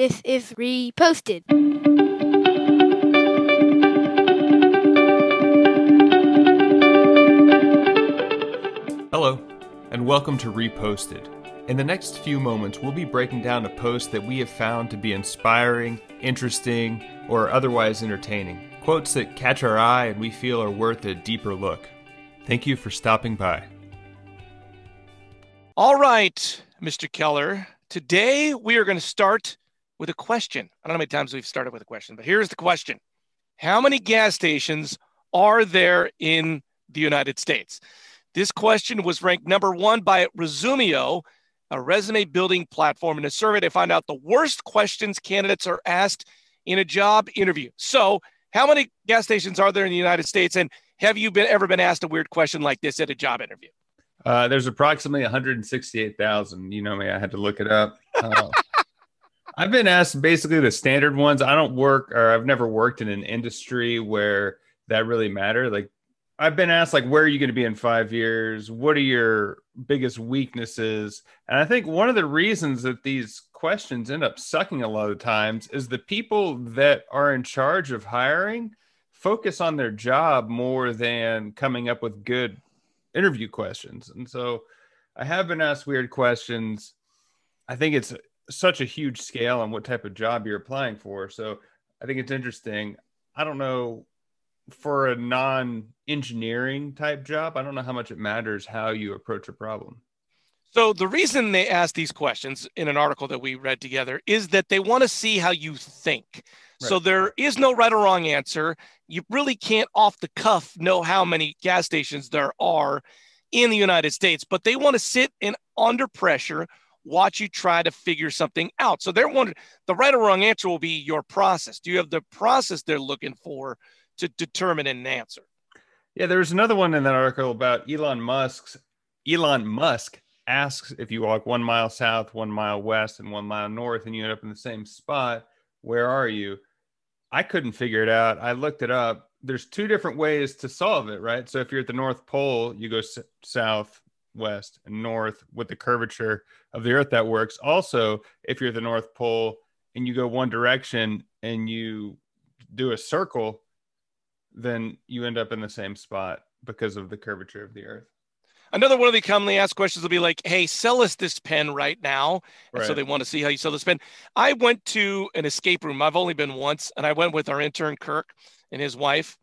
This is reposted. Hello, and welcome to Reposted. In the next few moments, we'll be breaking down a post that we have found to be inspiring, interesting, or otherwise entertaining. Quotes that catch our eye and we feel are worth a deeper look. Thank you for stopping by. All right, Mr. Keller. Today we are going to start with a question. I don't know how many times we've started with a question, but here's the question How many gas stations are there in the United States? This question was ranked number one by Resume.io, a resume building platform. In a survey, to find out the worst questions candidates are asked in a job interview. So, how many gas stations are there in the United States? And have you been ever been asked a weird question like this at a job interview? Uh, there's approximately 168,000. You know me, I had to look it up. Uh, I've been asked basically the standard ones. I don't work or I've never worked in an industry where that really matter. Like I've been asked like where are you going to be in 5 years? What are your biggest weaknesses? And I think one of the reasons that these questions end up sucking a lot of times is the people that are in charge of hiring focus on their job more than coming up with good interview questions. And so I have been asked weird questions. I think it's such a huge scale on what type of job you're applying for. So I think it's interesting. I don't know for a non engineering type job, I don't know how much it matters how you approach a problem. So the reason they ask these questions in an article that we read together is that they want to see how you think. Right. So there is no right or wrong answer. You really can't off the cuff know how many gas stations there are in the United States, but they want to sit in under pressure, watch you try to figure something out. So they're wondering the right or wrong answer will be your process. Do you have the process they're looking for to determine an answer? Yeah, there's another one in that article about Elon Musk's Elon Musk asks if you walk one mile south, one mile west, and one mile north, and you end up in the same spot, where are you? I couldn't figure it out. I looked it up. There's two different ways to solve it, right? So if you're at the North Pole, you go s- south, west, and north with the curvature of the Earth. That works. Also, if you're at the North Pole and you go one direction and you do a circle, then you end up in the same spot because of the curvature of the Earth. Another one of the commonly asked questions will be like, "Hey, sell us this pen right now." Right. So they want to see how you sell this pen. I went to an escape room. I've only been once, and I went with our intern Kirk and his wife,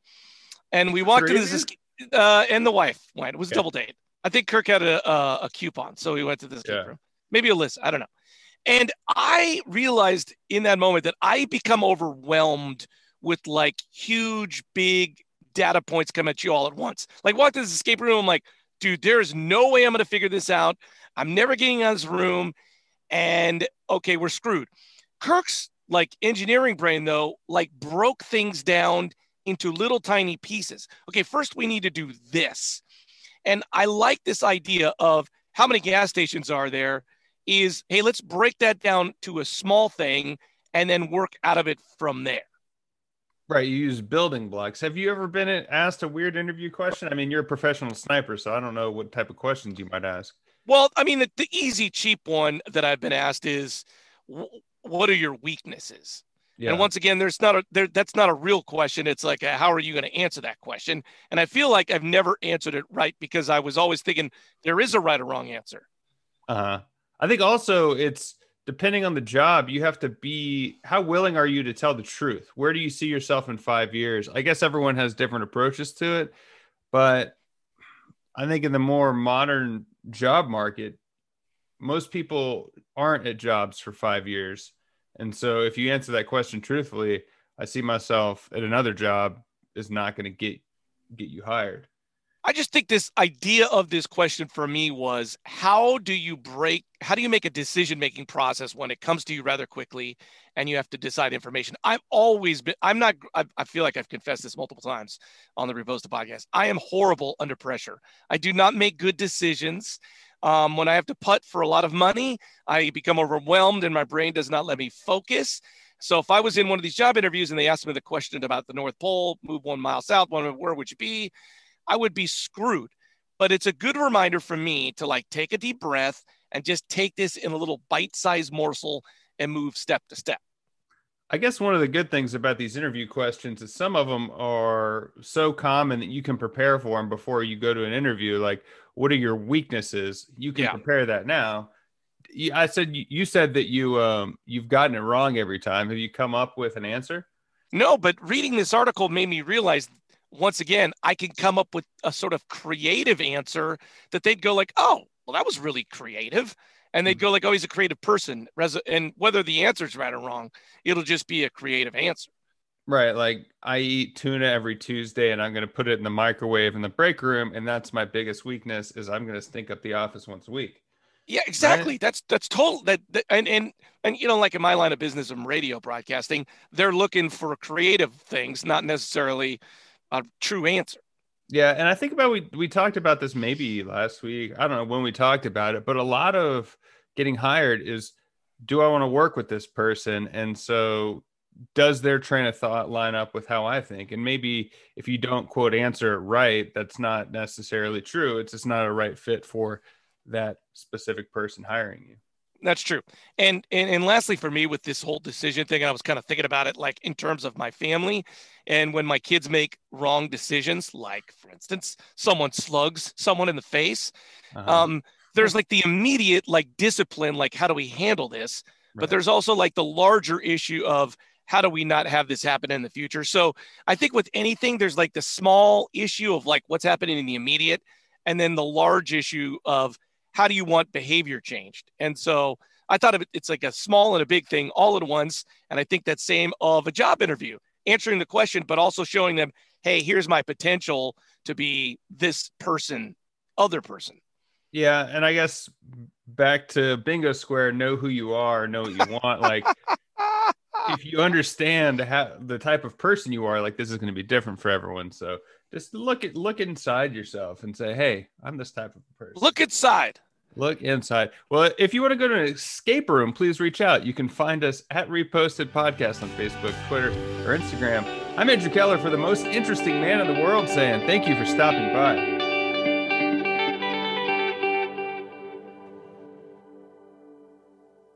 and we walked into this. Uh, and the wife went. It was a double date. I think Kirk had a, a, a coupon, so he went to this escape yeah. room. Maybe Alyssa. I don't know. And I realized in that moment that I become overwhelmed with like huge, big data points come at you all at once. Like walked into this escape room, I'm like, dude, there's no way I'm going to figure this out. I'm never getting out of this room. And okay, we're screwed. Kirk's like engineering brain, though, like broke things down into little tiny pieces. Okay, first we need to do this. And I like this idea of how many gas stations are there is, hey, let's break that down to a small thing and then work out of it from there. Right. You use building blocks. Have you ever been asked a weird interview question? I mean, you're a professional sniper, so I don't know what type of questions you might ask. Well, I mean, the, the easy, cheap one that I've been asked is, what are your weaknesses? Yeah. And once again, there's not a there. That's not a real question. It's like, a, how are you going to answer that question? And I feel like I've never answered it right because I was always thinking there is a right or wrong answer. Uh huh. I think also it's depending on the job, you have to be how willing are you to tell the truth? Where do you see yourself in five years? I guess everyone has different approaches to it, but I think in the more modern job market, most people aren't at jobs for five years. And so if you answer that question truthfully, I see myself at another job is not going to get get you hired. I just think this idea of this question for me was how do you break, how do you make a decision making process when it comes to you rather quickly and you have to decide information? I've always been, I'm not, I, I feel like I've confessed this multiple times on the Reposted podcast. I am horrible under pressure. I do not make good decisions. Um, when I have to putt for a lot of money, I become overwhelmed and my brain does not let me focus. So if I was in one of these job interviews and they asked me the question about the North Pole, move one mile south, one where would you be? I would be screwed. But it's a good reminder for me to like take a deep breath and just take this in a little bite sized morsel and move step to step. I guess one of the good things about these interview questions is some of them are so common that you can prepare for them before you go to an interview. Like, what are your weaknesses? You can yeah. prepare that now. I said you said that you um, you've gotten it wrong every time. Have you come up with an answer? No, but reading this article made me realize once again I can come up with a sort of creative answer that they'd go like, "Oh, well, that was really creative." and they'd mm-hmm. go like, "Oh, he's a creative person," and whether the answer is right or wrong, it'll just be a creative answer. Right, like I eat tuna every Tuesday, and I'm going to put it in the microwave in the break room, and that's my biggest weakness is I'm going to stink up the office once a week. Yeah, exactly. Right? That's that's total. That, that and and and you know, like in my line of business of radio broadcasting, they're looking for creative things, not necessarily a true answer. Yeah, and I think about we we talked about this maybe last week. I don't know when we talked about it, but a lot of getting hired is do I want to work with this person? And so does their train of thought line up with how I think? And maybe if you don't quote answer it right, that's not necessarily true. It's just not a right fit for that specific person hiring you. That's true. And, and and lastly for me with this whole decision thing, I was kind of thinking about it like in terms of my family and when my kids make wrong decisions, like for instance, someone slugs someone in the face, uh-huh. um, there's like the immediate like discipline, like how do we handle this? Right. But there's also like the larger issue of how do we not have this happen in the future? So I think with anything, there's like the small issue of like what's happening in the immediate, and then the large issue of how do you want behavior changed? And so I thought of it, it's like a small and a big thing all at once. And I think that same of a job interview, answering the question, but also showing them, hey, here's my potential to be this person, other person. Yeah. And I guess back to bingo square, know who you are, know what you want. Like, if you understand how the type of person you are, like this is going to be different for everyone. So just look at look inside yourself and say, "Hey, I'm this type of person." Look inside. Look inside. Well, if you want to go to an escape room, please reach out. You can find us at Reposted Podcast on Facebook, Twitter, or Instagram. I'm Andrew Keller for the most interesting man in the world saying thank you for stopping by.